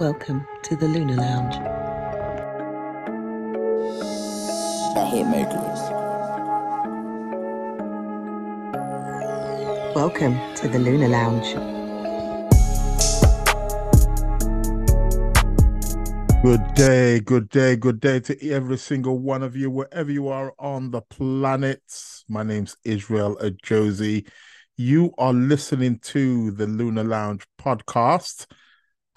Welcome to the Lunar Lounge. The Hitmakers. Welcome to the Lunar Lounge. Good day, good day, good day to every single one of you, wherever you are on the planet. My name's Israel Josie. You are listening to the Lunar Lounge podcast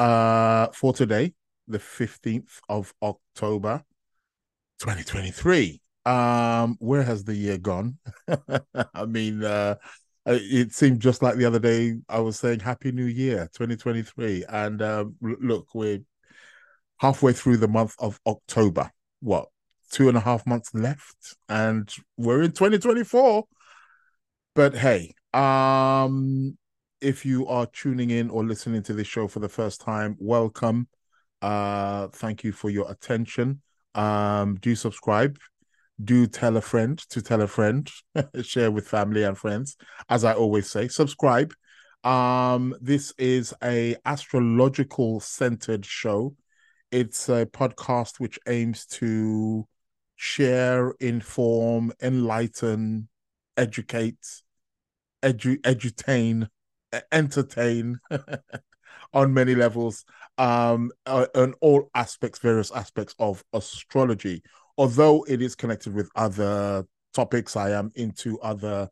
uh, for today, the 15th of October, 2023. Um, where has the year gone? I mean, uh, it seemed just like the other day I was saying Happy New Year 2023. And um, look, we're halfway through the month of October. What, two and a half months left? And we're in 2024. But hey, um, if you are tuning in or listening to this show for the first time, welcome. Uh, thank you for your attention. Um, do subscribe. Do tell a friend to tell a friend. Share with family and friends. As I always say, subscribe. Um, this is a astrological centered show. It's a podcast which aims to share, inform, enlighten, educate, edu edutain entertain on many levels um uh, on all aspects various aspects of astrology. Although it is connected with other topics i am into other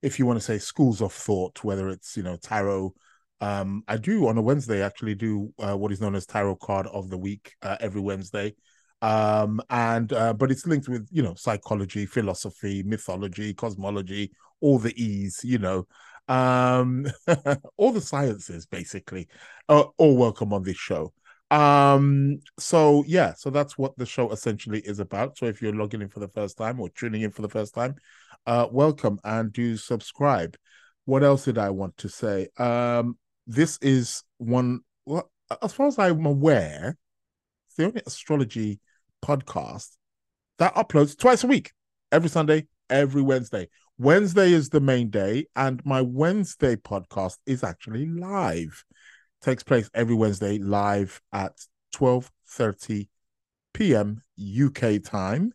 if you want to say schools of thought whether it's you know tarot. Um i do on a wednesday actually do uh, what is known as tarot card of the week uh, every wednesday. Um and uh, but it's linked with you know psychology philosophy mythology cosmology all the e's you know um all the sciences basically uh, all welcome on this show. Um so yeah so that's what the show essentially is about. So if you're logging in for the first time or tuning in for the first time uh welcome and do subscribe. What else did i want to say? Um this is one well as far as i'm aware it's the only astrology podcast that uploads twice a week every sunday every wednesday Wednesday is the main day, and my Wednesday podcast is actually live. takes place every Wednesday live at 12:30 p.m. UK time.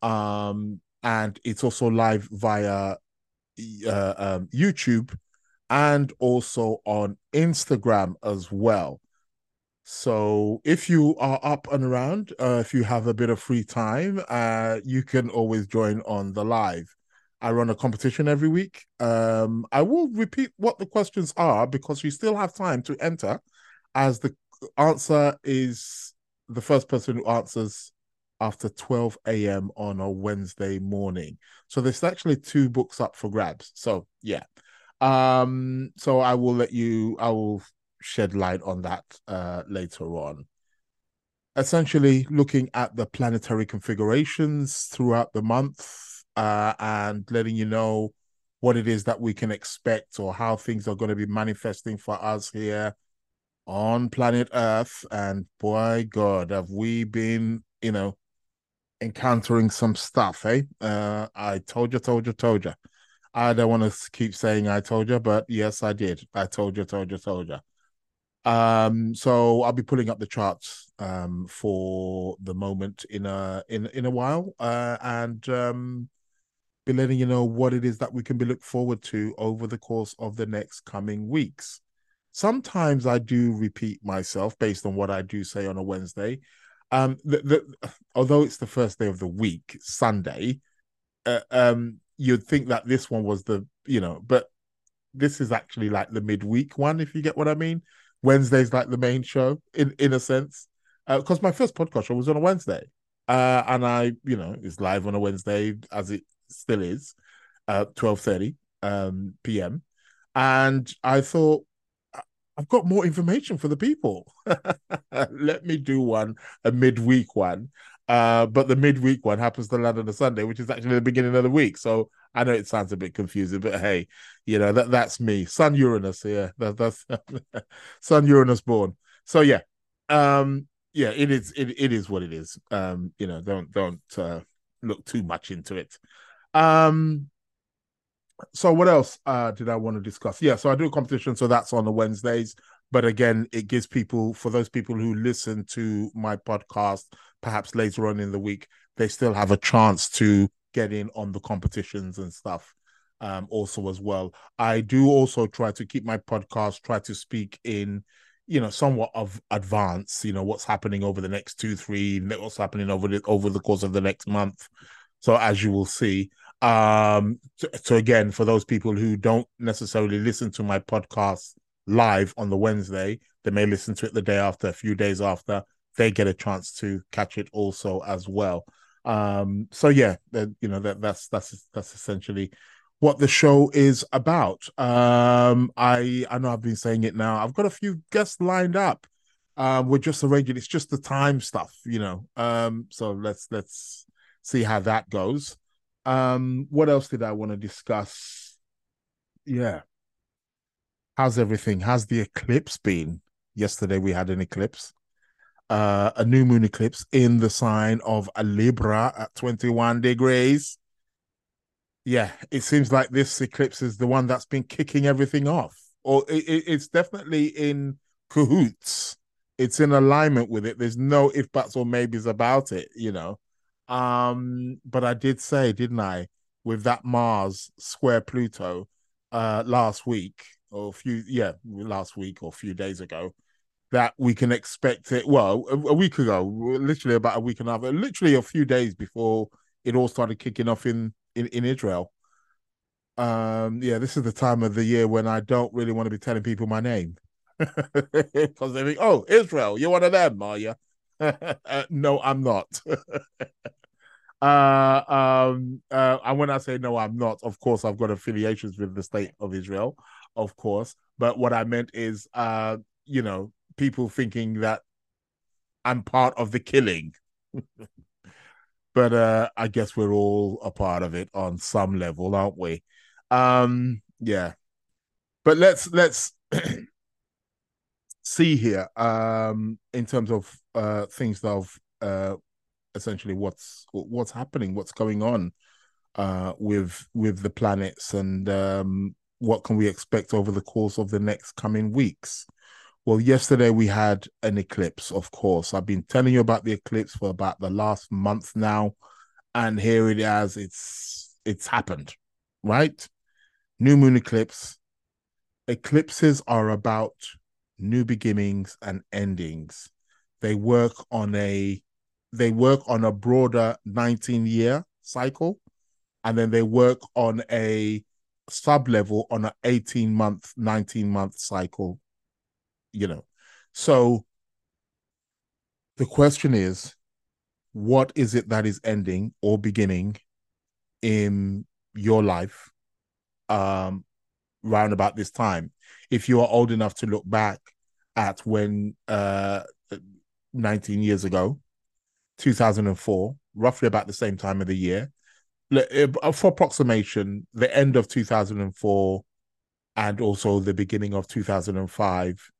Um, and it's also live via uh, um, YouTube and also on Instagram as well. So if you are up and around, uh, if you have a bit of free time, uh, you can always join on the live. I run a competition every week. Um, I will repeat what the questions are because you still have time to enter, as the answer is the first person who answers after 12 a.m. on a Wednesday morning. So there's actually two books up for grabs. So yeah. Um, so I will let you I will shed light on that uh later on. Essentially looking at the planetary configurations throughout the month uh, and letting you know what it is that we can expect or how things are going to be manifesting for us here on planet Earth. And boy, God, have we been, you know, encountering some stuff, eh? Uh, I told you, told you, told you. I don't want to keep saying I told you, but yes, I did. I told you, told you, told you. Um, so I'll be pulling up the charts um for the moment in a in in a while. Uh, and um be letting you know what it is that we can be look forward to over the course of the next coming weeks. Sometimes I do repeat myself based on what I do say on a Wednesday. Um, the, the, although it's the first day of the week, Sunday, uh, um, you'd think that this one was the, you know, but this is actually like the midweek one, if you get what I mean. Wednesday's like the main show in in a sense, because uh, my first podcast show was on a Wednesday, uh, and I, you know, it's live on a Wednesday as it still is, uh, twelve thirty um, p.m. And I thought I've got more information for the people. Let me do one a midweek one. Uh, but the midweek one happens to land on a Sunday, which is actually the beginning of the week. So I know it sounds a bit confusing, but hey, you know that that's me, Sun Uranus. Yeah, that, that's Sun Uranus born. So yeah, um, yeah, it is. It, it is what it is. Um, you know, don't don't uh, look too much into it. Um, so what else uh did I want to discuss? Yeah, so I do a competition, so that's on the Wednesdays. But again, it gives people, for those people who listen to my podcast, perhaps later on in the week, they still have a chance to get in on the competitions and stuff um, also as well. I do also try to keep my podcast, try to speak in, you know, somewhat of advance, you know, what's happening over the next two, three, what's happening over the over the course of the next month. So as you will see, um, so, again, for those people who don't necessarily listen to my podcast live on the Wednesday, they may listen to it the day after, a few days after. They get a chance to catch it also as well. Um, so yeah, you know that that's that's that's essentially what the show is about. Um, I I know I've been saying it now. I've got a few guests lined up. Um, we're just arranging. It's just the time stuff, you know. Um, so let's let's see how that goes. Um, what else did I want to discuss? Yeah. How's everything? How's the eclipse been? Yesterday we had an eclipse, uh, a new moon eclipse in the sign of a Libra at 21 degrees yeah, it seems like this eclipse is the one that's been kicking everything off, or it, it, it's definitely in cahoots. It's in alignment with it. There's no if buts or maybes about it, you know. Um, but I did say, didn't I, with that Mars square Pluto uh last week or a few yeah, last week or a few days ago, that we can expect it well, a, a week ago, literally about a week and a half, literally a few days before it all started kicking off in in, in Israel. Um, yeah, this is the time of the year when I don't really want to be telling people my name because they think, "Oh, Israel, you're one of them, are you?" Uh, no, I'm not. uh, um, uh, and when I say no, I'm not. Of course, I've got affiliations with the state of Israel, of course. But what I meant is, uh, you know, people thinking that I'm part of the killing but uh, I guess we're all a part of it on some level, aren't we? Um, yeah. But let's let's see here um, in terms of uh, things of uh, essentially what's what's happening, what's going on uh, with with the planets, and um, what can we expect over the course of the next coming weeks. Well, yesterday we had an eclipse, of course. I've been telling you about the eclipse for about the last month now, and here it is. It's it's happened, right? New moon eclipse. Eclipses are about new beginnings and endings. They work on a they work on a broader 19 year cycle, and then they work on a sub level on an 18 month, 19 month cycle you know. So the question is, what is it that is ending or beginning in your life um round about this time? If you are old enough to look back at when uh 19 years ago, 2004, roughly about the same time of the year, uh, for approximation, the end of 2004 and also the beginning of 2005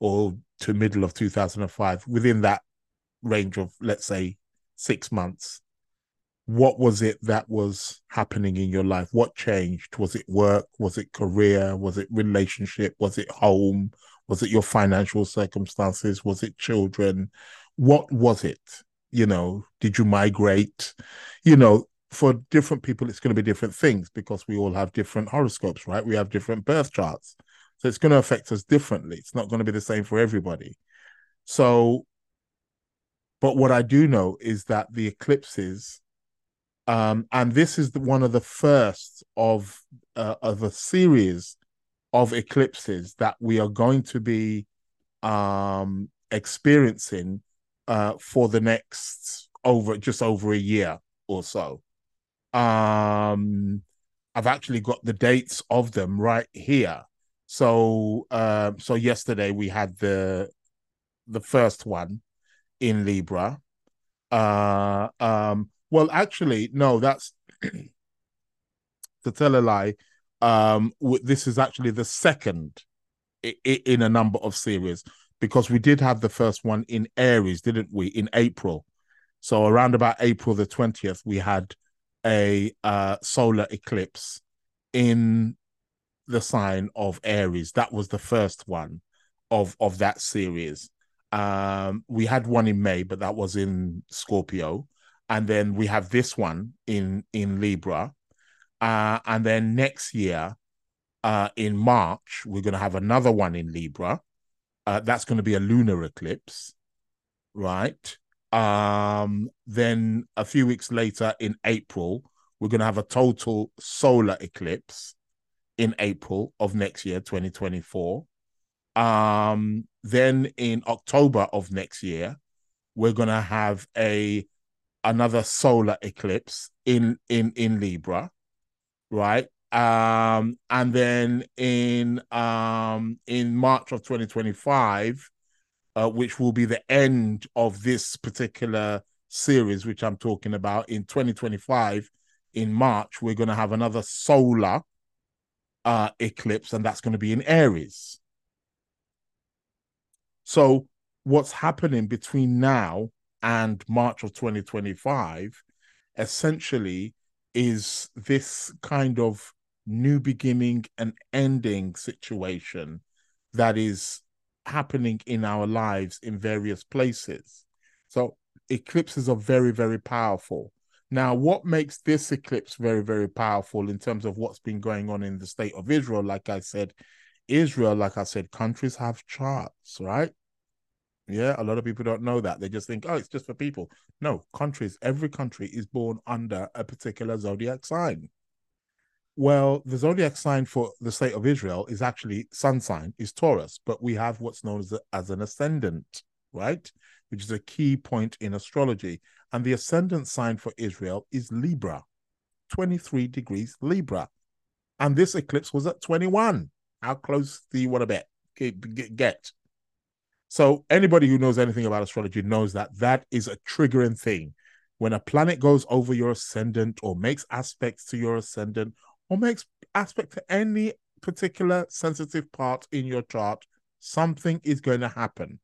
or to middle of 2005 within that range of let's say six months what was it that was happening in your life? What changed? Was it work? Was it career? Was it relationship? Was it home? Was it your financial circumstances? Was it children? What was it? You know did you migrate? You know for different people it's going to be different things because we all have different horoscopes right? We have different birth charts. So it's going to affect us differently. It's not going to be the same for everybody. So, but what I do know is that the eclipses, um, and this is the, one of the first of uh, of a series of eclipses that we are going to be um, experiencing uh, for the next over just over a year or so. Um, I've actually got the dates of them right here. So um, so yesterday we had the the first one in Libra. Uh, um, well, actually, no, that's to tell a lie. Um, this is actually the second in a number of series because we did have the first one in Aries, didn't we? In April. So around about April the twentieth, we had a uh, solar eclipse in the sign of Aries. That was the first one. of of that series. Um, we had one in May, but that was in Scorpio, and then we have this one in in Libra, uh, and then next year, uh, in March, we're going to have another one in Libra. Uh, that's going to be a lunar eclipse, right? Um, then a few weeks later in April, we're going to have a total solar eclipse in April of next year, 2024. Um, then in October of next year, we're going to have a another solar eclipse in in in Libra, right? Um, and then in um in March of 2025, uh, which will be the end of this particular series, which I'm talking about in 2025, in March, we're going to have another solar uh, eclipse, and that's going to be in Aries. So, what's happening between now and March of 2025 essentially is this kind of new beginning and ending situation that is happening in our lives in various places. So, eclipses are very, very powerful. Now, what makes this eclipse very, very powerful in terms of what's been going on in the state of Israel? Like I said, Israel, like I said, countries have charts, right? Yeah, a lot of people don't know that. They just think, oh, it's just for people. No, countries, every country is born under a particular zodiac sign. Well, the zodiac sign for the state of Israel is actually sun sign, is Taurus, but we have what's known as, a, as an ascendant, right? Which is a key point in astrology. And the ascendant sign for Israel is Libra, 23 degrees Libra. And this eclipse was at 21. How close do you want to bet? Get. So anybody who knows anything about astrology knows that that is a triggering thing. When a planet goes over your ascendant or makes aspects to your ascendant or makes aspect to any particular sensitive part in your chart, something is going to happen.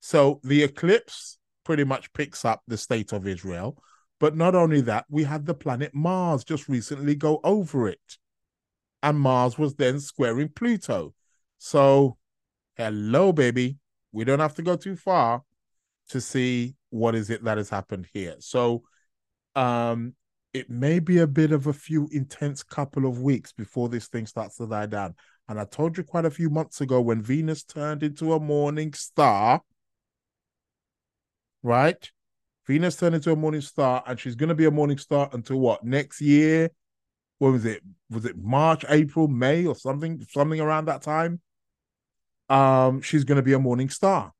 So the eclipse pretty much picks up the state of Israel. But not only that, we had the planet Mars just recently go over it. And Mars was then squaring Pluto. So, hello, baby. We don't have to go too far to see what is it that has happened here. So, um, it may be a bit of a few intense couple of weeks before this thing starts to die down. And I told you quite a few months ago when Venus turned into a morning star, right? Venus turned into a morning star, and she's going to be a morning star until what next year? What was it? Was it March, April, May, or something? Something around that time. Um, she's going to be a morning star.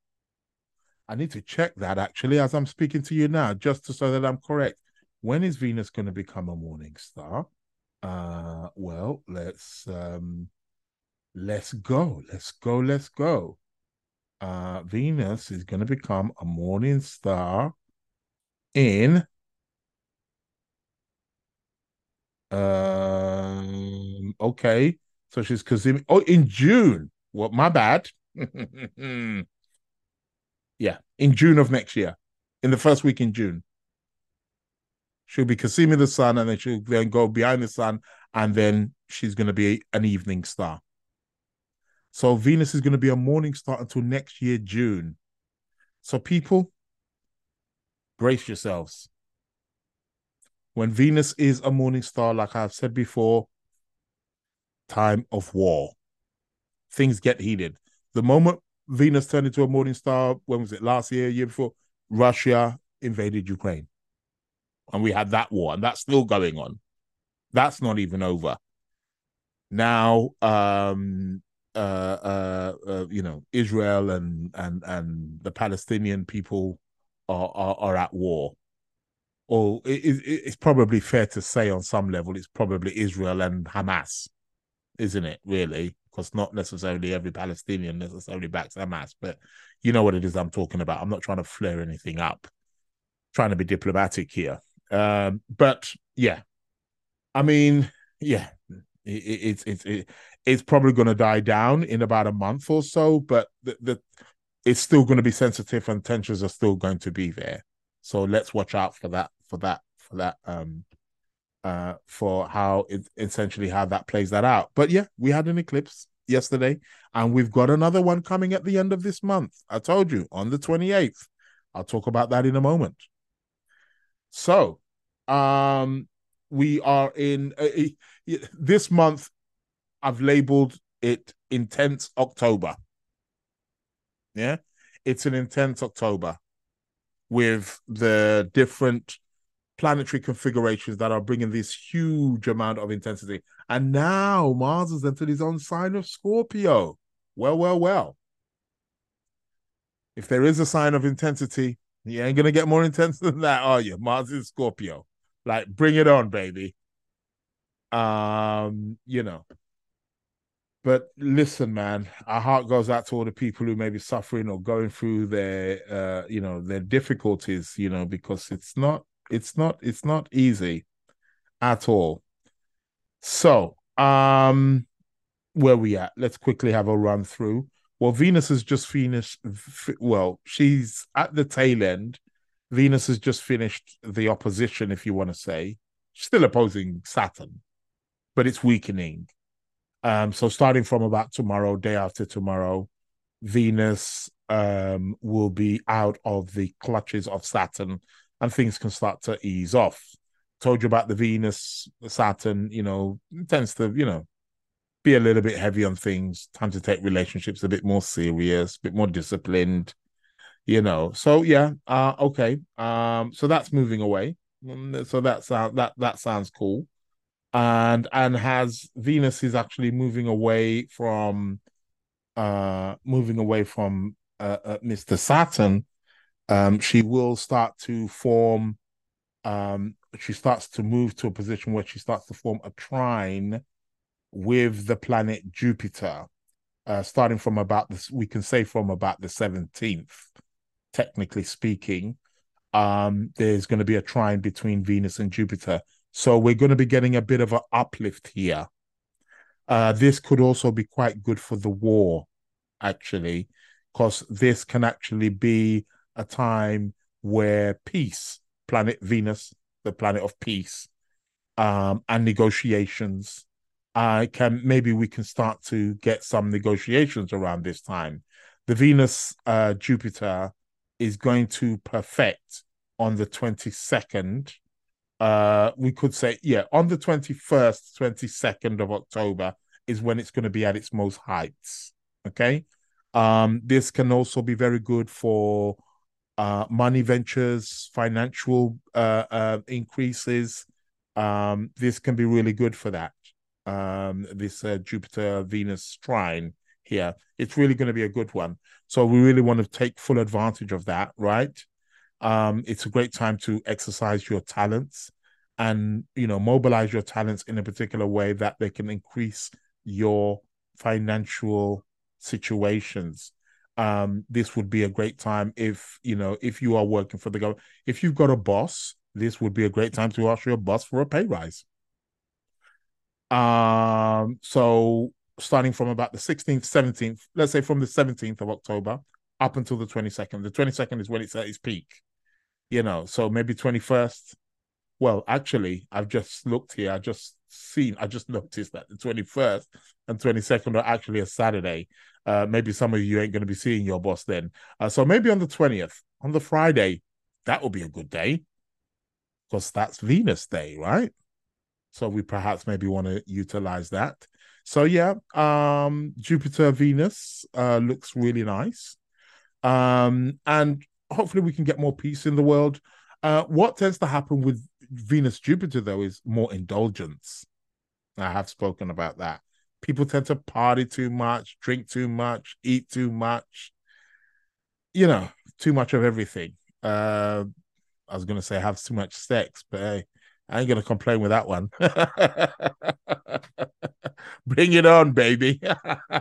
I need to check that actually as I'm speaking to you now, just to, so that I'm correct. When is Venus going to become a morning star? Uh, well, let's um, let's go, let's go, let's go uh, Venus is going to become a morning star in um okay so she's cazimi oh in June well, my bad yeah in June of next year in the first week in June she'll be cazimi the sun and then she'll then go behind the sun and then she's going to be an evening star so Venus is going to be a morning star until next year, June. So people, brace yourselves. When Venus is a morning star, like I've said before, time of war. Things get heated. The moment Venus turned into a morning star, when was it? Last year, year before, Russia invaded Ukraine. And we had that war, and that's still going on. That's not even over. Now, um, uh, uh, uh, you know, Israel and and and the Palestinian people are are, are at war. Or it, it, it's probably fair to say, on some level, it's probably Israel and Hamas, isn't it? Really, because not necessarily every Palestinian necessarily backs Hamas, but you know what it is I'm talking about. I'm not trying to flare anything up, trying to be diplomatic here. Um, but yeah, I mean, yeah, it, it's it's it, it's probably going to die down in about a month or so, but the, the it's still going to be sensitive and tensions are still going to be there. So let's watch out for that, for that, for that, um, uh, for how it essentially how that plays that out. But yeah, we had an eclipse. yesterday, and we've got another one coming at the end of this month. I told you on the 28th. I'll talk about that in a moment. So, um, we are in uh, this month. I've labeled it intense October. Yeah, it's an intense October with the different planetary configurations that are bringing this huge amount of intensity. And now Mars has entered his own sign of Scorpio. Well, well, well. If there is a sign of intensity, you ain't gonna get more intense than that, are you? Mars is Scorpio. Like, bring it on, baby. Um, you know. But listen, man, our heart goes out to all the people who may be suffering or going through their uh, you know, their difficulties, you know, because it's not it's not it's not easy at all. So, um where we at? Let's quickly have a run through. Well, Venus has just finished. Well, she's at the tail end. Venus has just finished the opposition, if you want to say. Still opposing Saturn, but it's weakening. Um, so starting from about tomorrow, day after tomorrow, Venus um, will be out of the clutches of Saturn, and things can start to ease off. Told you about the Venus, Saturn. You know, tends to you know be a little bit heavy on things, time to take relationships a bit more serious, a bit more disciplined, you know. So yeah, uh okay. Um so that's moving away. Mm, so that's uh, that that sounds cool. And and has Venus is actually moving away from uh moving away from uh, uh Mr. Saturn. Um she will start to form um she starts to move to a position where she starts to form a trine with the planet Jupiter, uh, starting from about this, we can say from about the 17th, technically speaking. Um, there's going to be a trine between Venus and Jupiter. So we're going to be getting a bit of an uplift here. Uh, this could also be quite good for the war, actually, because this can actually be a time where peace, planet Venus, the planet of peace, um, and negotiations I can maybe we can start to get some negotiations around this time. The Venus uh, Jupiter is going to perfect on the 22nd. Uh, we could say, yeah, on the 21st, 22nd of October is when it's going to be at its most heights. Okay. Um, this can also be very good for uh, money ventures, financial uh, uh, increases. Um, this can be really good for that um, this uh, Jupiter Venus trine here. It's really going to be a good one. So we really want to take full advantage of that, right? Um, it's a great time to exercise your talents and you know mobilize your talents in a particular way that they can increase your financial situations um this would be a great time if you know if you are working for the government if you've got a boss this would be a great time to ask your boss for a pay rise um, so starting from about the 16th, 17th, let's say from the 17th of October up until the 22nd. The 22nd is when it's at its peak, you know. So maybe 21st. Well, actually, I've just looked here. I just seen, I just noticed that the 21st and 22nd are actually a Saturday. Uh, maybe some of you ain't going to be seeing your boss then. Uh, so maybe on the 20th, on the Friday, that will be a good day because that's Venus Day, right? So we perhaps maybe want to utilize that. So yeah, um, Jupiter Venus uh, looks really nice. Um, and hopefully we can get more peace in the world. Uh, what tends to happen with Venus Jupiter though is more indulgence. I have spoken about that. People tend to party too much, drink too much, eat too much. You know, too much of everything. Uh, I was gonna say have too much sex, but hey, I ain't gonna complain with that one. Bring it on, baby.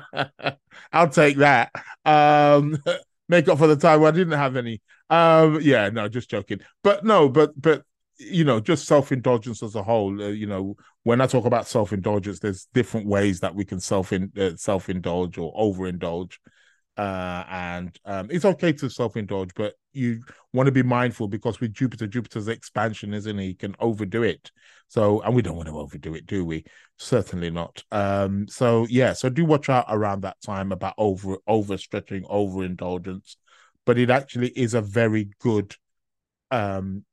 I'll take that. Um, make up for the time I didn't have any. Um, yeah, no, just joking. But no, but but you know, just self indulgence as a whole. Uh, you know, when I talk about self indulgence, there's different ways that we can self in uh, self indulge or overindulge. Uh, and um, it's okay to self-indulge, but you want to be mindful because with Jupiter, Jupiter's expansion, isn't he? Can overdo it. So, and we don't want to overdo it, do we? Certainly not. Um, so yeah, so do watch out around that time about over overstretching, overindulgence. But it actually is a very good um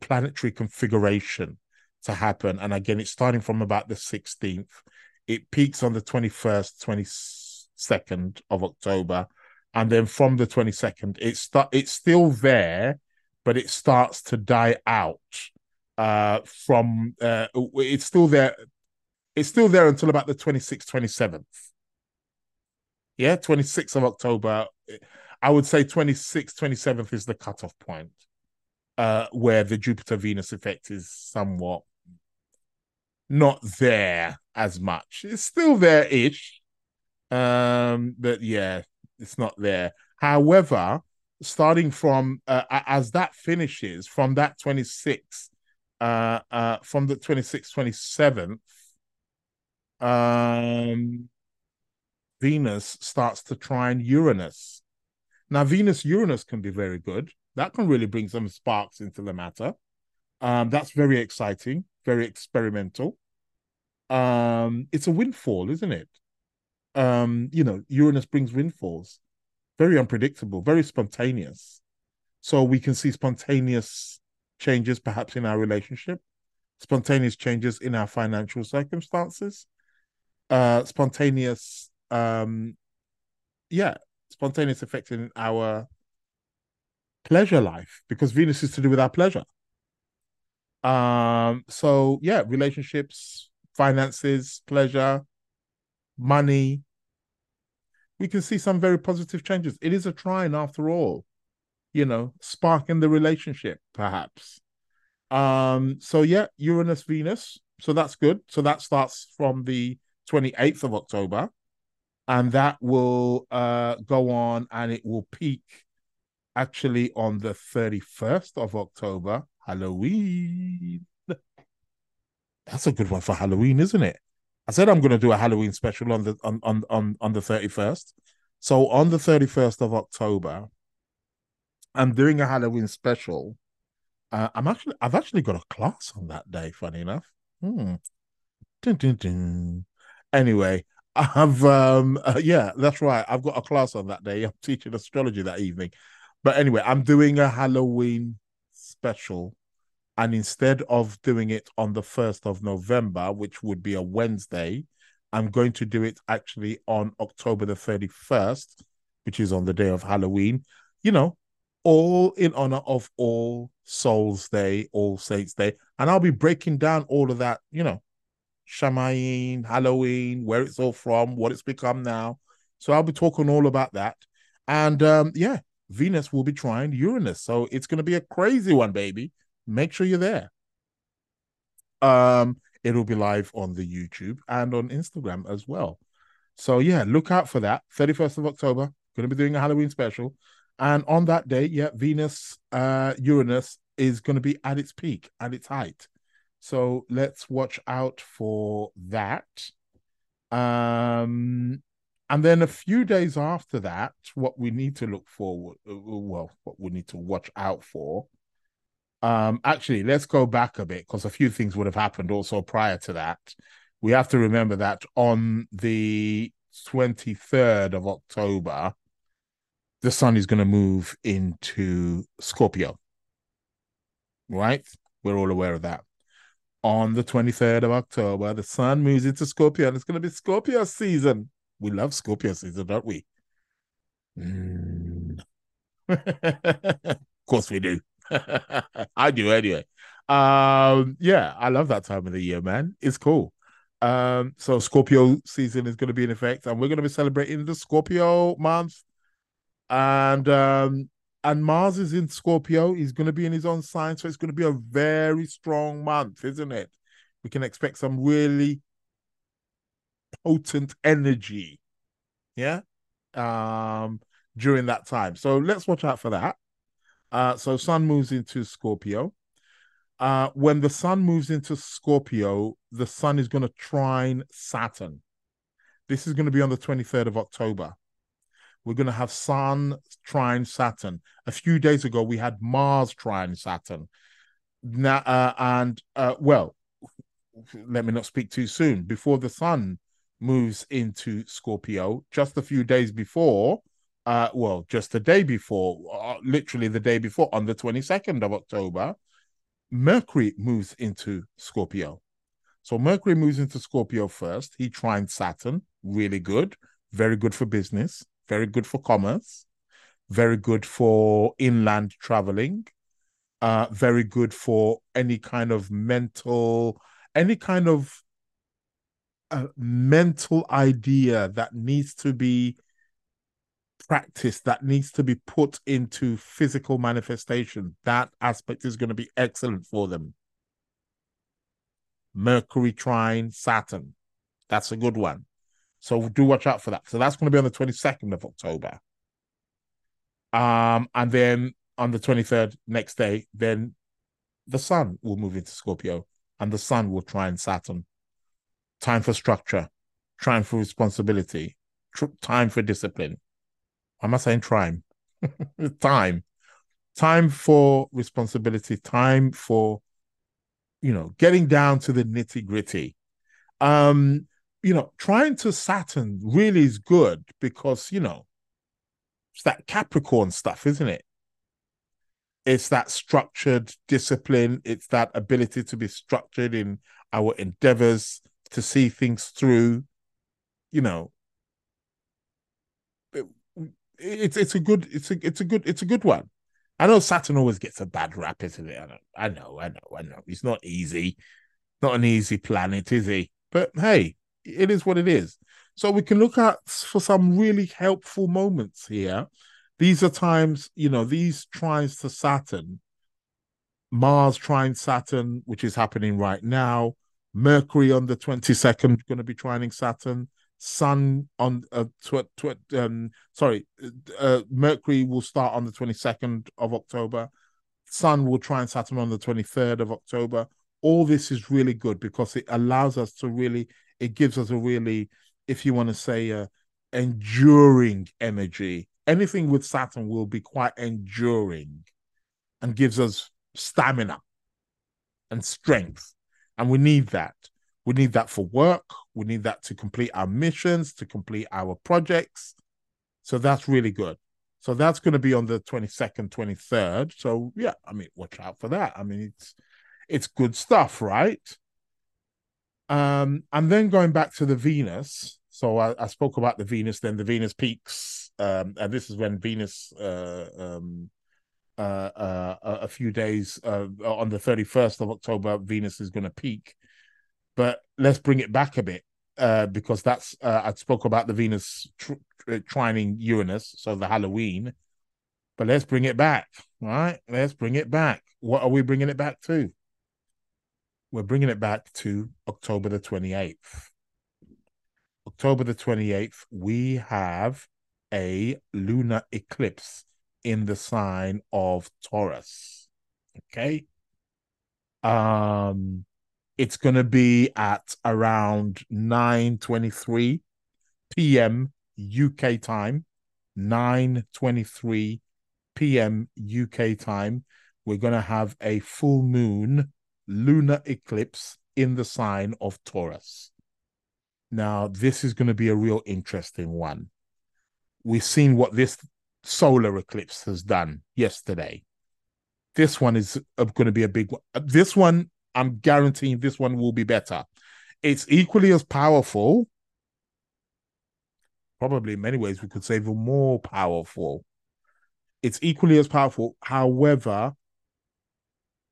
planetary configuration to happen. And again, it's starting from about the 16th. It peaks on the 21st, 22nd of October. And then from the 22nd, it's st- it's still there, but it starts to die out. Uh, from uh, it's still there. It's still there until about the 26th, 27th. Yeah, 26th of October. I would say 26th, 27th is the cutoff point uh, where the Jupiter Venus effect is somewhat not there as much. It's still there ish. Um, but yeah, it's not there. However, starting from uh, as that finishes from that 26th, uh, uh, from the 26th, 27th, um, Venus starts to trine Uranus. Now, Venus Uranus can be very good. That can really bring some sparks into the matter. Um, that's very exciting, very experimental. Um, it's a windfall, isn't it? Um, you know, Uranus brings windfalls, very unpredictable, very spontaneous. So we can see spontaneous changes, perhaps in our relationship, spontaneous changes in our financial circumstances, uh, spontaneous, um, yeah, spontaneous effect in our pleasure life because Venus is to do with our pleasure. Um, so yeah, relationships, finances, pleasure, money. We can see some very positive changes. It is a trine after all, you know, spark in the relationship, perhaps. Um, so yeah, Uranus, Venus. So that's good. So that starts from the 28th of October. And that will uh go on and it will peak actually on the 31st of October, Halloween. That's a good one for Halloween, isn't it? I said I'm going to do a Halloween special on the on on on, on the 31st. So on the 31st of October, I'm doing a Halloween special. Uh, I'm actually I've actually got a class on that day, funny enough. Hmm. Dun, dun, dun. Anyway, I've um uh, yeah, that's right. I've got a class on that day. I'm teaching astrology that evening. But anyway, I'm doing a Halloween special. And instead of doing it on the 1st of November, which would be a Wednesday, I'm going to do it actually on October the 31st, which is on the day of Halloween. You know, all in honor of All Souls Day, All Saints Day. And I'll be breaking down all of that, you know, Samhain, Halloween, where it's all from, what it's become now. So I'll be talking all about that. And um, yeah, Venus will be trining Uranus. So it's going to be a crazy one, baby. Make sure you're there. Um, it'll be live on the YouTube and on Instagram as well. So yeah, look out for that. 31st of October, going to be doing a Halloween special. And on that day, yeah, Venus, uh, Uranus is going to be at its peak, at its height. So let's watch out for that. Um, and then a few days after that, what we need to look forward, uh, uh, well, what we need to watch out for. Um, actually, let's go back a bit because a few things would have happened also prior to that. We have to remember that on the 23rd of October, the sun is going to move into Scorpio. Right? We're all aware of that. On the 23rd of October, the sun moves into Scorpio and it's going to be Scorpio season we love Scorpio season, don't we? Mm. of course we do. I do anyway. Um, yeah, I love that time of the year, man. It's cool. Um, so Scorpio season is going to be in effect, and we're going to be celebrating the Scorpio month. And um, and Mars is in Scorpio. He's going to be in his own sign, so it's going to be a very strong month, isn't it? We can expect some really potent energy. Yeah. Um, during that time. So let's watch out for that. Uh, so Sun moves into Scorpio. Uh, when the Sun moves into Scorpio, the Sun is going to trine Saturn. This is going to be on the 23rd of October. We're going to have Sun trine Saturn. A few days ago, we had Mars trine Saturn. Now, uh, and uh, well, let me not speak too soon. Before the Sun moves into Scorpio, just a few days before, uh, well, just the day before, uh, literally the day before, on the 22nd of October, Mercury moves into Scorpio. So Mercury moves into Scorpio first. He trines Saturn, really good, very good for business, very good for commerce, very good for inland traveling, uh, very good for any kind of mental, any kind of uh, mental idea that needs to be practice that needs to be put into physical manifestation, that aspect is going to be excellent for them. Mercury trine Saturn. That's a good one. So do watch out for that. So that's going to be on the 22nd of October. Um, and then on the 23rd, next day, then the sun will move into Scorpio and the sun will trine Saturn. Time for structure, time for responsibility, tr- time for discipline, I'm I saying time? time. Time for responsibility, time for, you know, getting down to the nitty gritty. Um, you know, trying to Saturn really is good because, you know, it's that Capricorn stuff, isn't it? It's that structured discipline, it's that ability to be structured in our endeavors, to see things through, you know, it's it's a good it's a it's a good it's a good one. I know Saturn always gets a bad rap, isn't it? I know, I know, I know, I know. He's not easy, not an easy planet, is he? But hey, it is what it is. So we can look at for some really helpful moments here. These are times, you know, these trines to Saturn, Mars trine Saturn, which is happening right now. Mercury on the 22nd, going to be trining Saturn. Sun on uh, tw- tw- um, sorry, uh, Mercury will start on the 22nd of October. Sun will try and Saturn on the 23rd of October. All this is really good because it allows us to really, it gives us a really, if you want to say, a enduring energy. Anything with Saturn will be quite enduring and gives us stamina and strength. And we need that. We need that for work. We need that to complete our missions, to complete our projects. So that's really good. So that's going to be on the 22nd, 23rd. So yeah, I mean, watch out for that. I mean, it's it's good stuff, right? Um, and then going back to the Venus. So I, I spoke about the Venus, then the Venus peaks. Um, and this is when Venus uh, um, uh, uh, a few days uh, on the 31st of October, Venus is going to peak but let's bring it back a bit uh, because that's I spoke about the Venus tr- tr- trining Uranus, so the Halloween. But let's bring it back, right? Let's bring it back. What are we bringing it back to? We're bringing it back to October the 28th. October the 28th, we have a lunar eclipse in the sign of Taurus. Okay. Um, it's going to be at around 9.23 p.m. UK time, 9.23 p.m. UK time. We're going to have a full moon lunar eclipse in the sign of Taurus. Now, this is going to be a real interesting one. We've seen what this solar eclipse has done yesterday. This one is going to be a big one. This one I'm guaranteeing this one will be better. It's equally as powerful. Probably in many ways, we could say even more powerful. It's equally as powerful. However,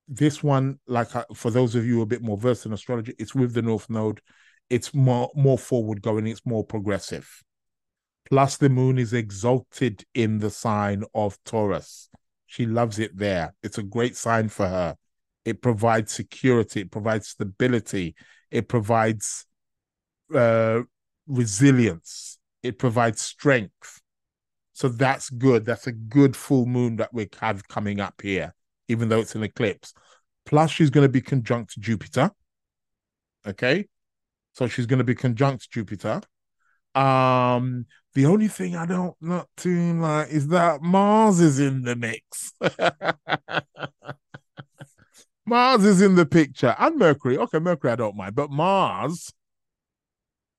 this one, like uh, for those of you a bit more versed in astrology, it's with the North Node. It's more more forward going. It's more progressive. Plus, the moon is exalted in the sign of Taurus. She loves it there. It's a great sign for her. It provides security. It provides stability. It provides uh, resilience. It provides strength. So that's good. That's a good full moon that we have coming up here, even though it's an eclipse. Plus, she's going to be conjunct Jupiter. Okay. So she's going to be conjunct Jupiter. Um, the only thing I don't not too like is that Mars is in the mix. Mars is in the picture, and Mercury. Okay, Mercury I don't mind, but Mars.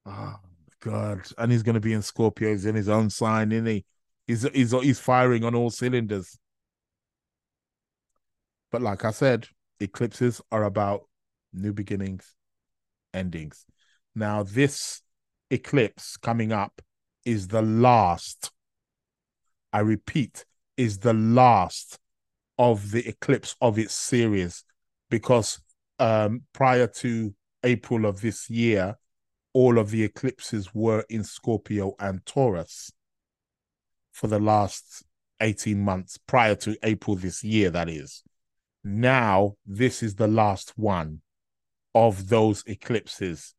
Oh God! And he's going to be in Scorpio. He's in his own sign, isn't he? He's he's he's firing on all cylinders. But like I said, eclipses are about new beginnings, endings. Now, this eclipse coming up is the last, I repeat, is the last of the eclipse of its series because um, prior to April of this year, all of the eclipses were in Scorpio and Taurus for the last 18 months prior to April this year, that is. Now, this is the last one of those eclipses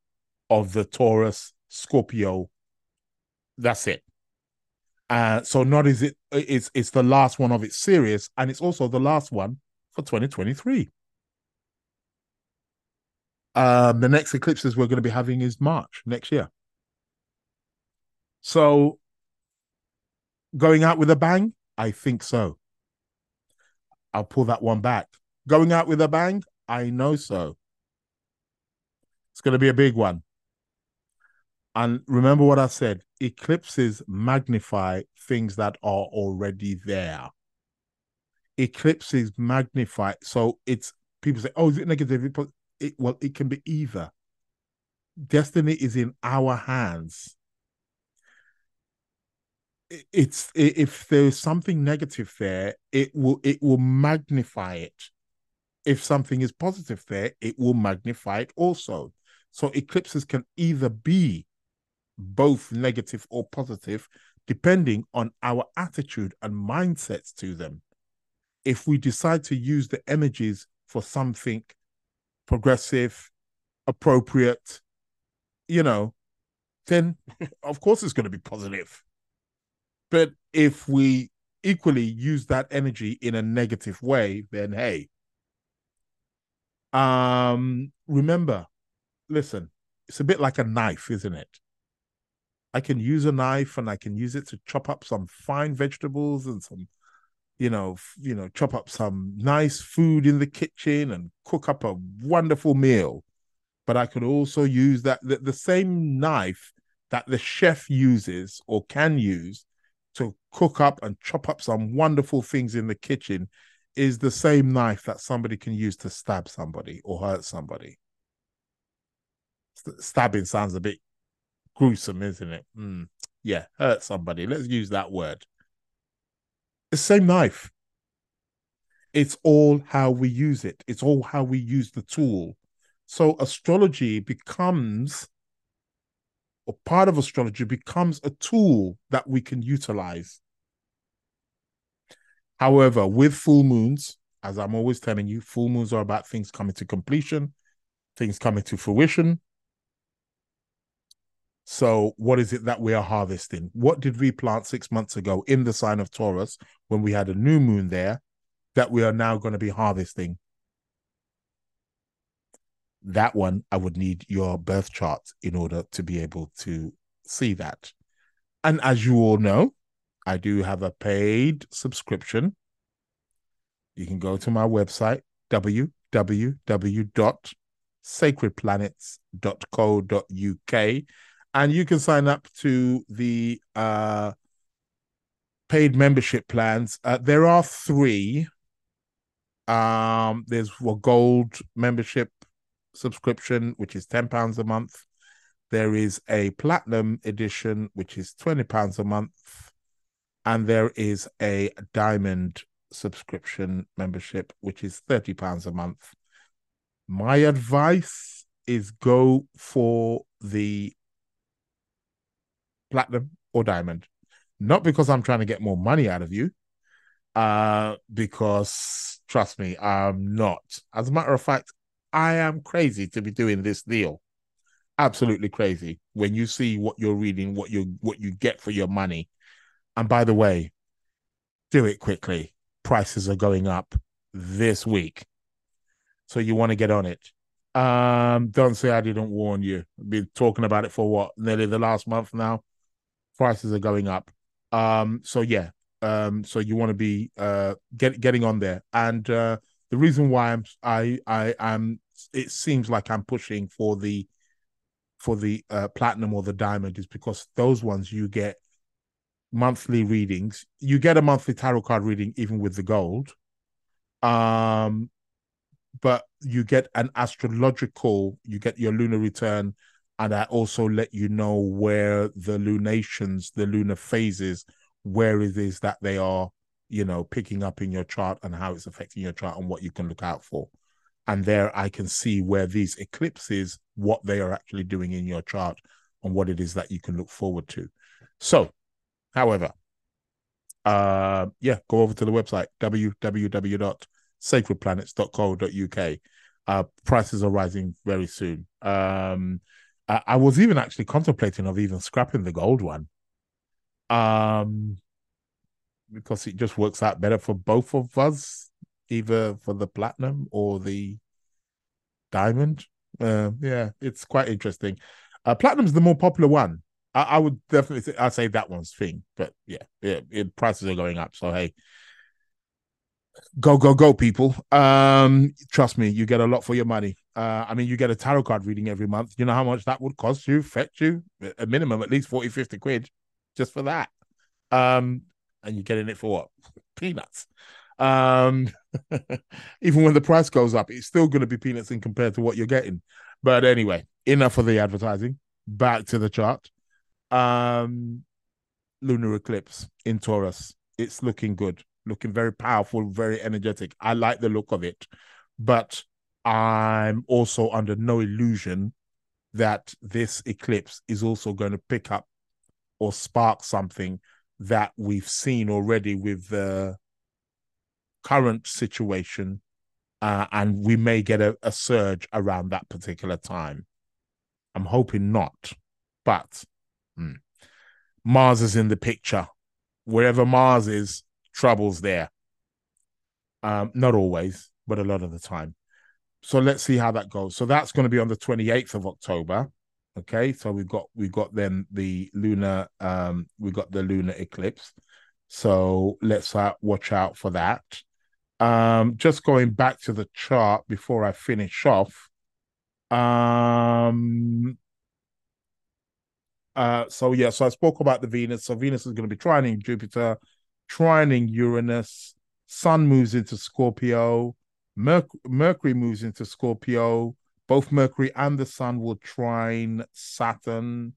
of the Taurus, Scorpio. That's it. Uh, so not is it it's it's the last one of its series, and it's also the last one for 2023. Um, the next eclipses we're going to be having is March next year. So going out with a bang, I think so. I'll pull that one back. Going out with a bang, I know so. It's going to be a big one. And remember what I said eclipses magnify things that are already there. Eclipses magnify. So it's people say, oh, is it negative? It, well, it can be either. Destiny is in our hands. It's if there's something negative there, it will it will magnify it. If something is positive there, it will magnify it also. So eclipses can either be both negative or positive, depending on our attitude and mindsets to them. If we decide to use the energies for something progressive, appropriate, you know, then of course it's going to be positive. But if we equally use that energy in a negative way, then hey. Um, remember, listen, it's a bit like a knife, isn't it? I can use a knife and I can use it to chop up some fine vegetables and some you know, you know, chop up some nice food in the kitchen and cook up a wonderful meal. But I could also use that the, the same knife that the chef uses or can use to cook up and chop up some wonderful things in the kitchen is the same knife that somebody can use to stab somebody or hurt somebody. St- stabbing sounds a bit gruesome, isn't it? Mm. Yeah, hurt somebody. Let's use that word the same knife. It's all how we use it. It's all how we use the tool. So astrology becomes, or part of astrology becomes a tool that we can utilize. However, with full moons, as I'm always telling you, full moons are about things coming to completion, things coming to fruition, so, what is it that we are harvesting? What did we plant six months ago in the sign of Taurus when we had a new moon there that we are now going to be harvesting? That one, I would need your birth chart in order to be able to see that. And as you all know, I do have a paid subscription. You can go to my website, www.sacredplanets.co.uk and you can sign up to the uh, paid membership plans. Uh, there are three. Um, there's a gold membership subscription, which is ten pounds a month. There is a platinum edition, which is twenty pounds a month, and there is a diamond subscription membership, which is thirty pounds a month. My advice is go for the platinum or diamond. Not because I'm trying to get more money out of you, uh, because trust me, I'm not. As a matter of fact, I am crazy to be doing this deal. Absolutely crazy when you see what you're reading, what you what you get for your money. And by the way, do it quickly. Prices are going up this week. So you want to get on it. Um, don't say I didn't warn you. I've been talking about it for what, nearly the last month now prices are going up. Um, so yeah, um, so you want to be uh get getting on there. And uh the reason why I'm I I am it seems like I'm pushing for the for the uh, platinum or the diamond is because those ones you get monthly readings. You get a monthly tarot card reading even with the gold. Um but you get an astrological, you get your lunar return, and I also let you know where the lunations, the lunar phases, where it is that they are, you know, picking up in your chart and how it's affecting your chart and what you can look out for. And there I can see where these eclipses, what they are actually doing in your chart and what it is that you can look forward to. So, however, uh yeah, go over to the website www.sacredplanets.co.uk. Uh prices are rising very soon. Um I, was even actually contemplating of even scrapping the gold one. Um because it just works out better for both of us, either for the platinum or the diamond. Uh, yeah, it's quite interesting. Uh, platinum's the more popular one. I, I would definitely say, I'd say that one's thing, but yeah, yeah, it, prices are going up. So hey, go go go, people. Um, trust me, you get a lot for your money. Uh, I mean, you get a tarot card reading every month. You know how much that would cost you, fetch you a minimum at least 40, 50 quid just for that. Um, and you're getting it for what? Peanuts. Um, even when the price goes up, it's still going to be peanuts in compared to what you're getting. But anyway, enough of the advertising. Back to the chart. Um, lunar eclipse in Taurus. It's looking good, looking very powerful, very energetic. I like the look of it, but I'm also under no illusion that this eclipse is also going to pick up or spark something that we've seen already with the current situation, uh, and we may get a, a surge around that particular time. I'm hoping not, but hmm. Mars is in the picture. Wherever Mars is, trouble's there. Um, not always, but a lot of the time. So let's see how that goes. So that's going to be on the 28th of October. Okay, so we've got we've got then the lunar um we got the lunar eclipse. So let's uh, watch out for that. Um, just going back to the chart before I finish off. Um, uh, so yeah, so I spoke about the Venus. So Venus is going to be trining Jupiter, trining Uranus. Sun moves into Scorpio. Merc- Mercury moves into Scorpio. Both Mercury and the Sun will trine Saturn.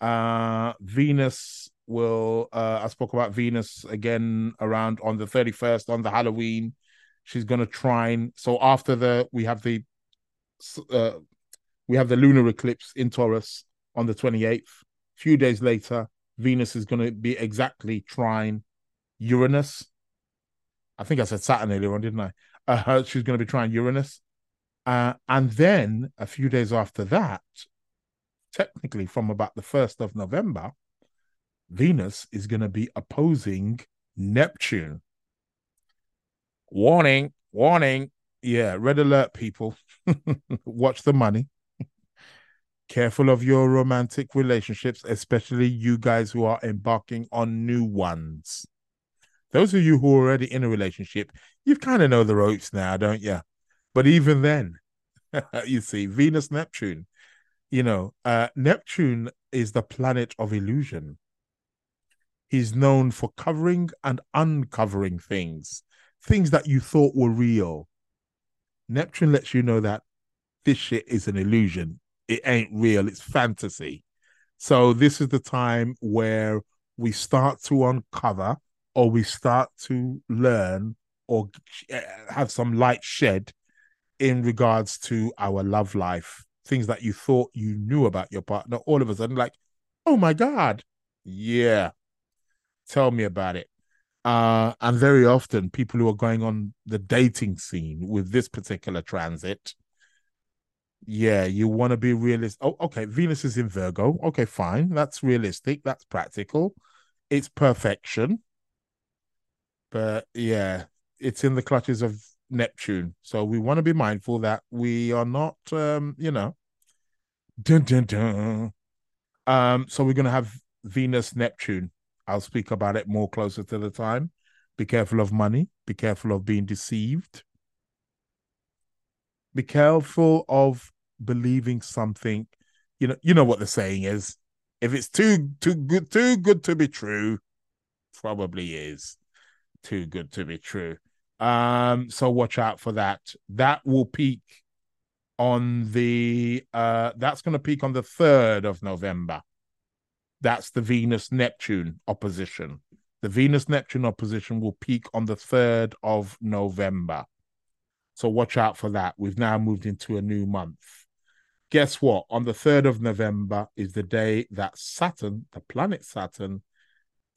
Uh, Venus will. Uh, I spoke about Venus again around on the thirty first on the Halloween. She's going to trine. So after the we have the uh, we have the lunar eclipse in Taurus on the 28th. A few days later, Venus is going to be exactly trine Uranus. I think I said Saturn earlier on, didn't I? Uh, she's going to be trining Uranus. Uh, and then a few days after that, technically from about the 1st of November, Venus is going to be opposing Neptune. Warning, warning. Yeah, red alert, people. Watch the money careful of your romantic relationships, especially you guys who are embarking on new ones. Those of you who are already in a relationship, you kind of know the ropes now, don't you? But even then, you see, Venus, Neptune, you know, uh, Neptune is the planet of illusion. He's known for covering and uncovering things, things that you thought were real. Neptune lets you know that this shit is an illusion it ain't real, it's fantasy. So this is the time where we start to uncover or we start to learn or eh, have some light shed in regards to our love life. Things that you thought you knew about your partner, all of a sudden, like, oh my God, yeah, tell me about it. Uh, and very often, people who are going on the dating scene with this particular transit yeah, you want to be realistic. Oh, okay. Venus is in Virgo. Okay, fine. That's realistic. That's practical. It's perfection. But yeah, it's in the clutches of Neptune. So we want to be mindful that we are not, um, you know, dun, dun, dun. Um, so we're going to have Venus Neptune. I'll speak about it more closer to the time. Be careful of money. Be careful of being deceived. Be careful of believing something. You know, you know what the saying is. If it's too too good too good to be true, probably is too good to be true. Um, so watch out for that. That will peak on the uh that's to peak on the 3rd of November. That's the Venus Neptune opposition. The Venus Neptune opposition will peak on the 3rd of November. So watch out for that. We've now moved into a new month. Guess what? On the 3rd of November is the day that Saturn, the planet Saturn,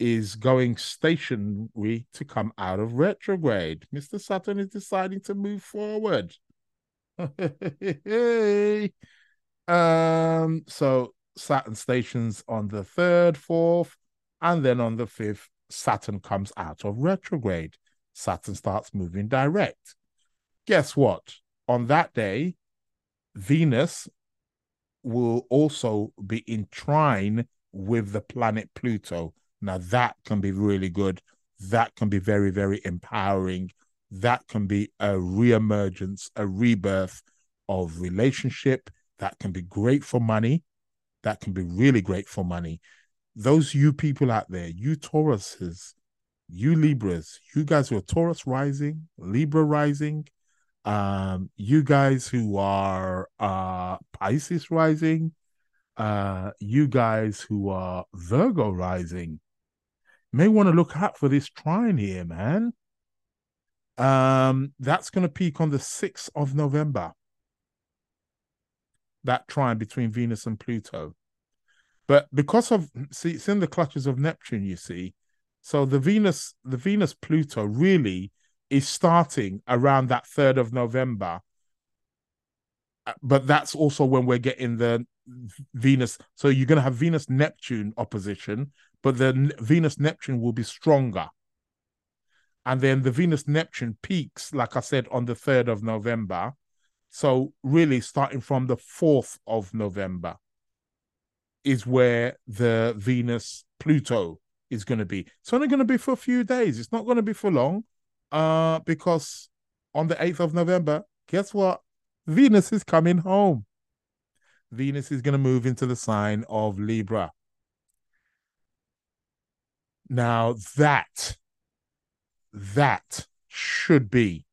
is going stationary to come out of retrograde. Mr. Saturn is deciding to move forward. um, so Saturn stations on the third, fourth, and then on the fifth, Saturn comes out of retrograde. Saturn starts moving direct. Guess what? On that day, Venus will also be in trine with the planet Pluto. Now, that can be really good. That can be very, very empowering. That can be a reemergence, a rebirth of relationship. That can be great for money. That can be really great for money. Those you people out there, you Tauruses, you Libras, you guys who are Taurus rising, Libra rising, um, you guys who are uh Pisces rising, uh, you guys who are Virgo rising, may want to look out for this trine here, man. Um, that's going to peak on the 6th of November. That trine between Venus and Pluto. But because of see, it's in the clutches of Neptune, you see. So the Venus, the Venus Pluto really is starting around that 3rd of November. Uh, but that's also when we're getting the Venus. So you're going to have Venus Neptune opposition, but the Venus Neptune will be stronger. And then the Venus Neptune peaks, like I said, on the 3rd of November. So, really, starting from the 4th of November is where the Venus Pluto is going to be. It's only going to be for a few days. It's not going to be for long. Uh, because on the 8th of November, guess what? Venus is coming home. Venus is going to move into the sign of Libra. Now that that should be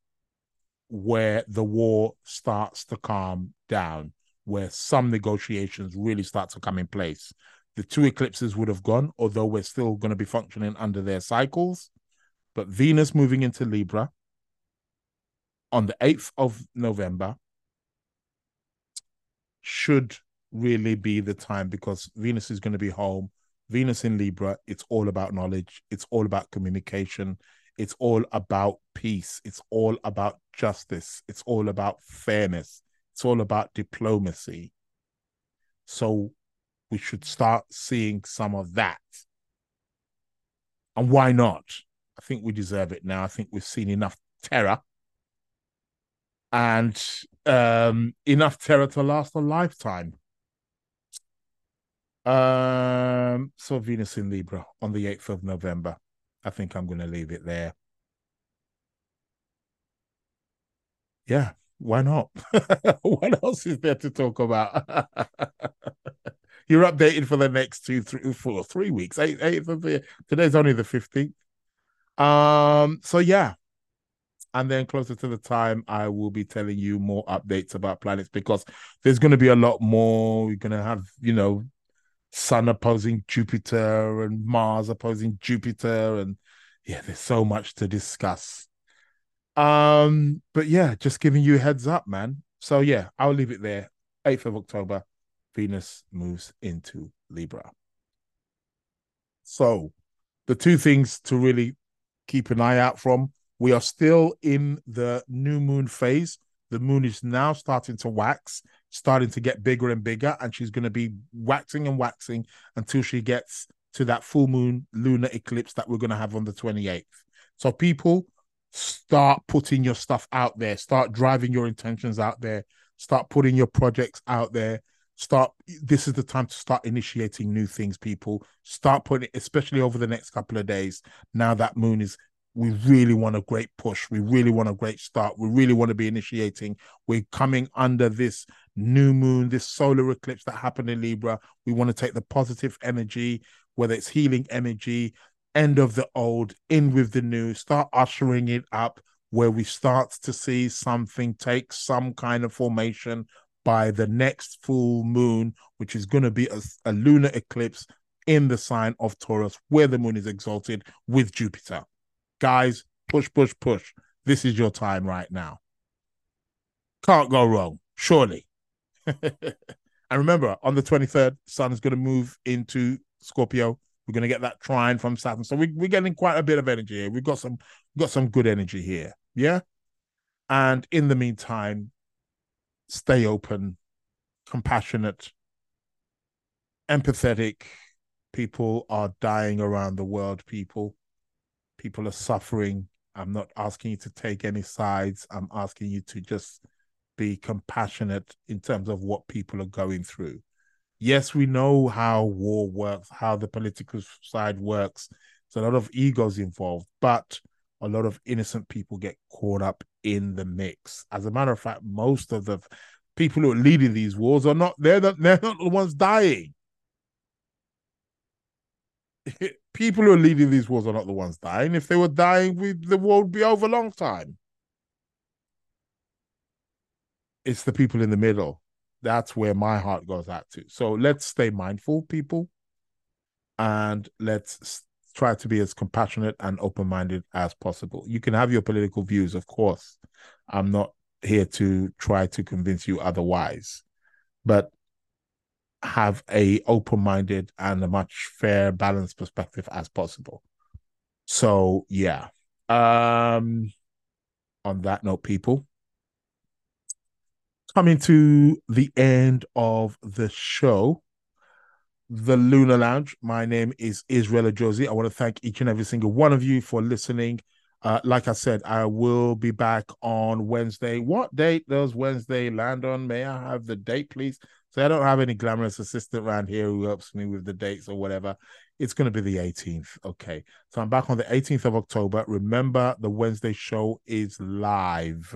where the war starts to calm down, where some negotiations really start to come in place. The two eclipses would have gone, although we're still going to be functioning under their cycles. But Venus moving into Libra on the 8th of November should really be the time because Venus is going to be home. Venus in Libra, it's all about knowledge, it's all about communication, it's all about peace, it's all about justice, it's all about fairness, it's all about diplomacy. So we should start seeing some of that. And why not? I think we deserve it now. I think we've seen enough terror and um, enough terror to last a lifetime. Um, so Venus in Libra on the 8th of November. I think I'm going to leave it there. Yeah, why not? what else is there to talk about? You're updated for the next two, three, four, three weeks. Eight, eighth of the today's only the 15th. Um, so yeah. And then closer to the time, I will be telling you more updates about planets because there's going to be a lot more. We're going to have, you know, Sun opposing Jupiter and Mars opposing Jupiter. And yeah, there's so much to discuss. Um, but yeah, just giving you heads up, man. So yeah, I'll leave it there. 8th of October, Venus moves into Libra. So the two things to really keep an eye out from. We are still in the new moon phase. The moon is now starting to wax, starting to get bigger and bigger, and she's going to be waxing and waxing until she gets to that full moon lunar eclipse that we're going to have on the 28th. So, people, start putting your stuff out there, start driving your intentions out there, start putting your projects out there. start this is the time to start initiating new things people start putting especially over the next couple of days now that moon is we really want a great push. We really want a great start. We really want to be initiating. We're coming under this new moon this solar eclipse that happened in libra. We want to take the positive energy whether it's healing energy end of the old in with the new start ushering it up where we start to see something take some kind of formation by the next full moon, which is going to be a, a lunar eclipse in the sign of Taurus, where the moon is exalted with Jupiter. Guys, push, push, push. This is your time right now. Can't go wrong, surely. and remember, on the 23rd, Sun is going to move into Scorpio. We're going to get that trine from Saturn. So we, we're getting quite a bit of energy here. We've got some, we've got some good energy here. Yeah. And in the meantime, stay open, compassionate, empathetic. People are dying around the world, people. People are suffering. I'm not asking you to take any sides. I'm asking you to just be compassionate in terms of what people are going through. Yes, we know how war works, how the political side works. There's a lot of egos involved, but a lot of innocent people get caught up in the mix. As a matter of fact, most of the people who are leading these wars are not they're not, they're not the ones dying. people who are leading these wars are not the ones dying. If they were dying, we, the war would be over a long time. It's the people in the middle. That's where my heart goes out to. So let's stay mindful, people, and let's try to be as compassionate and open minded as possible. You can have your political views, of course. I'm not here to try to convince you otherwise, but have a open minded and a much fair, balanced perspective as possible. So yeah. Um on that note, people. Coming to the end of the show the Lunar Lounge. My name is Israel Josie. I want to thank each and every single one of you for listening. Uh, like I said, I will be back on Wednesday. What date does Wednesday land on? May I have the date, please? So I don't have any glamorous assistant around here who helps me with the dates or whatever. It's going to be the 18th. Okay. So I'm back on the 18th of October. Remember, the Wednesday show is live.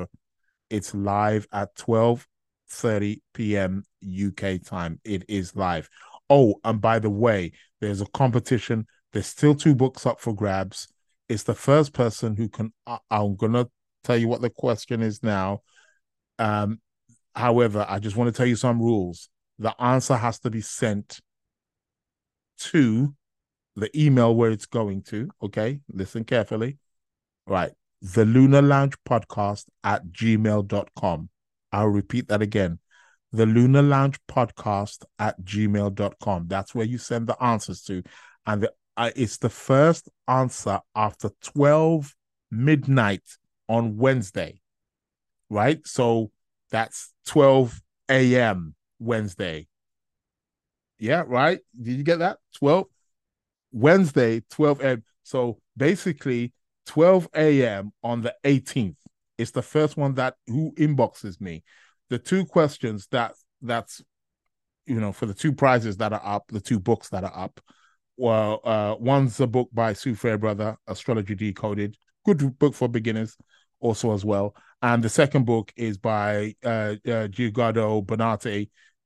It's live at 12 30 p.m. UK time. It is live. Oh, and by the way, there's a competition. There's still two books up for grabs. It's the first person who can. I, I'm gonna tell you what the question is now. Um, however, I just want to tell you some rules. The answer has to be sent to the email where it's going to. Okay, listen carefully. Right, the Lunar Lounge podcast at gmail.com. I'll repeat that again the Lunar Lounge podcast at gmail.com. That's where you send the answers to. And the, it's the first answer after 12 midnight on Wednesday, right? So that's 12 a.m. Wednesday. Yeah, right? Did you get that? 12 Wednesday, 12 a.m. So basically, 12 a.m. on the 18th. It's the first one that who inboxes me the two questions that that's you know for the two prizes that are up, the two books that are up. Well, uh, one's a book by Sue Farebrother, Astrology Decoded, good book for beginners, also as well. And the second book is by uh, uh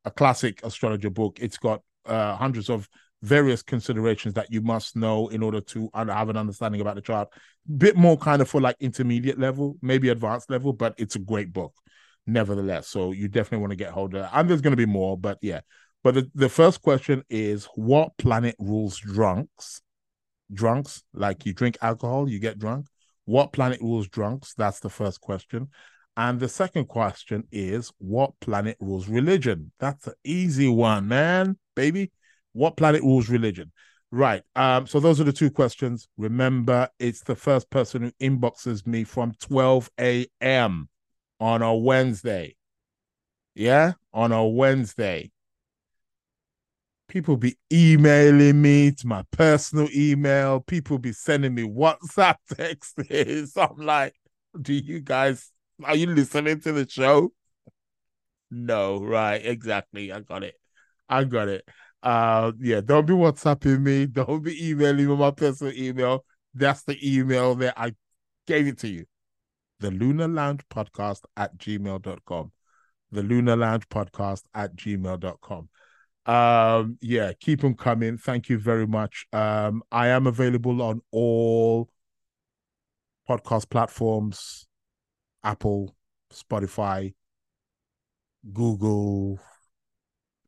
a classic astrologer book. It's got uh, hundreds of various considerations that you must know in order to have an understanding about the chart. Bit more kind of for like intermediate level, maybe advanced level, but it's a great book nevertheless. So you definitely want to get hold of that. And there's going to be more, but yeah. But the, the first question is what planet rules drunks? Drunks, like you drink alcohol, you get drunk. What planet rules drunks? That's the first question. And the second question is what planet rules religion? That's an easy one, man, baby. What planet rules religion? Right. Um, so those are the two questions. Remember, it's the first person who inboxes me from 12 a.m on a Wednesday. Yeah, on a Wednesday. People be emailing me to my personal email. People be sending me WhatsApp texts. I'm like, do you guys are you listening to the show? No, right, exactly. I got it. I got it. Uh yeah, don't be WhatsApping me, don't be emailing me my personal email. That's the email that I gave it to you. The Lunar Lounge Podcast at gmail.com. The Lunar Lounge Podcast at gmail.com. Um, yeah, keep them coming. Thank you very much. Um, I am available on all podcast platforms Apple, Spotify, Google,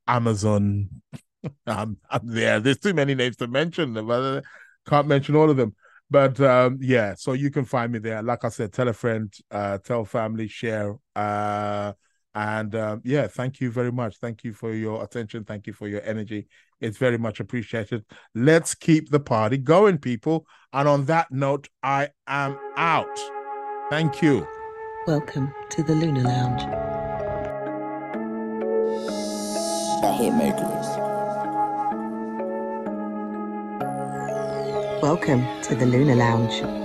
Amazon. I'm, I'm there. There's too many names to mention, but can't mention all of them. But um, yeah, so you can find me there. Like I said, tell a friend, uh, tell family, share. Uh, and um, yeah, thank you very much. Thank you for your attention. Thank you for your energy. It's very much appreciated. Let's keep the party going, people. And on that note, I am out. Thank you. Welcome to the Lunar Lounge. The Hitmakers. Welcome to the Lunar Lounge.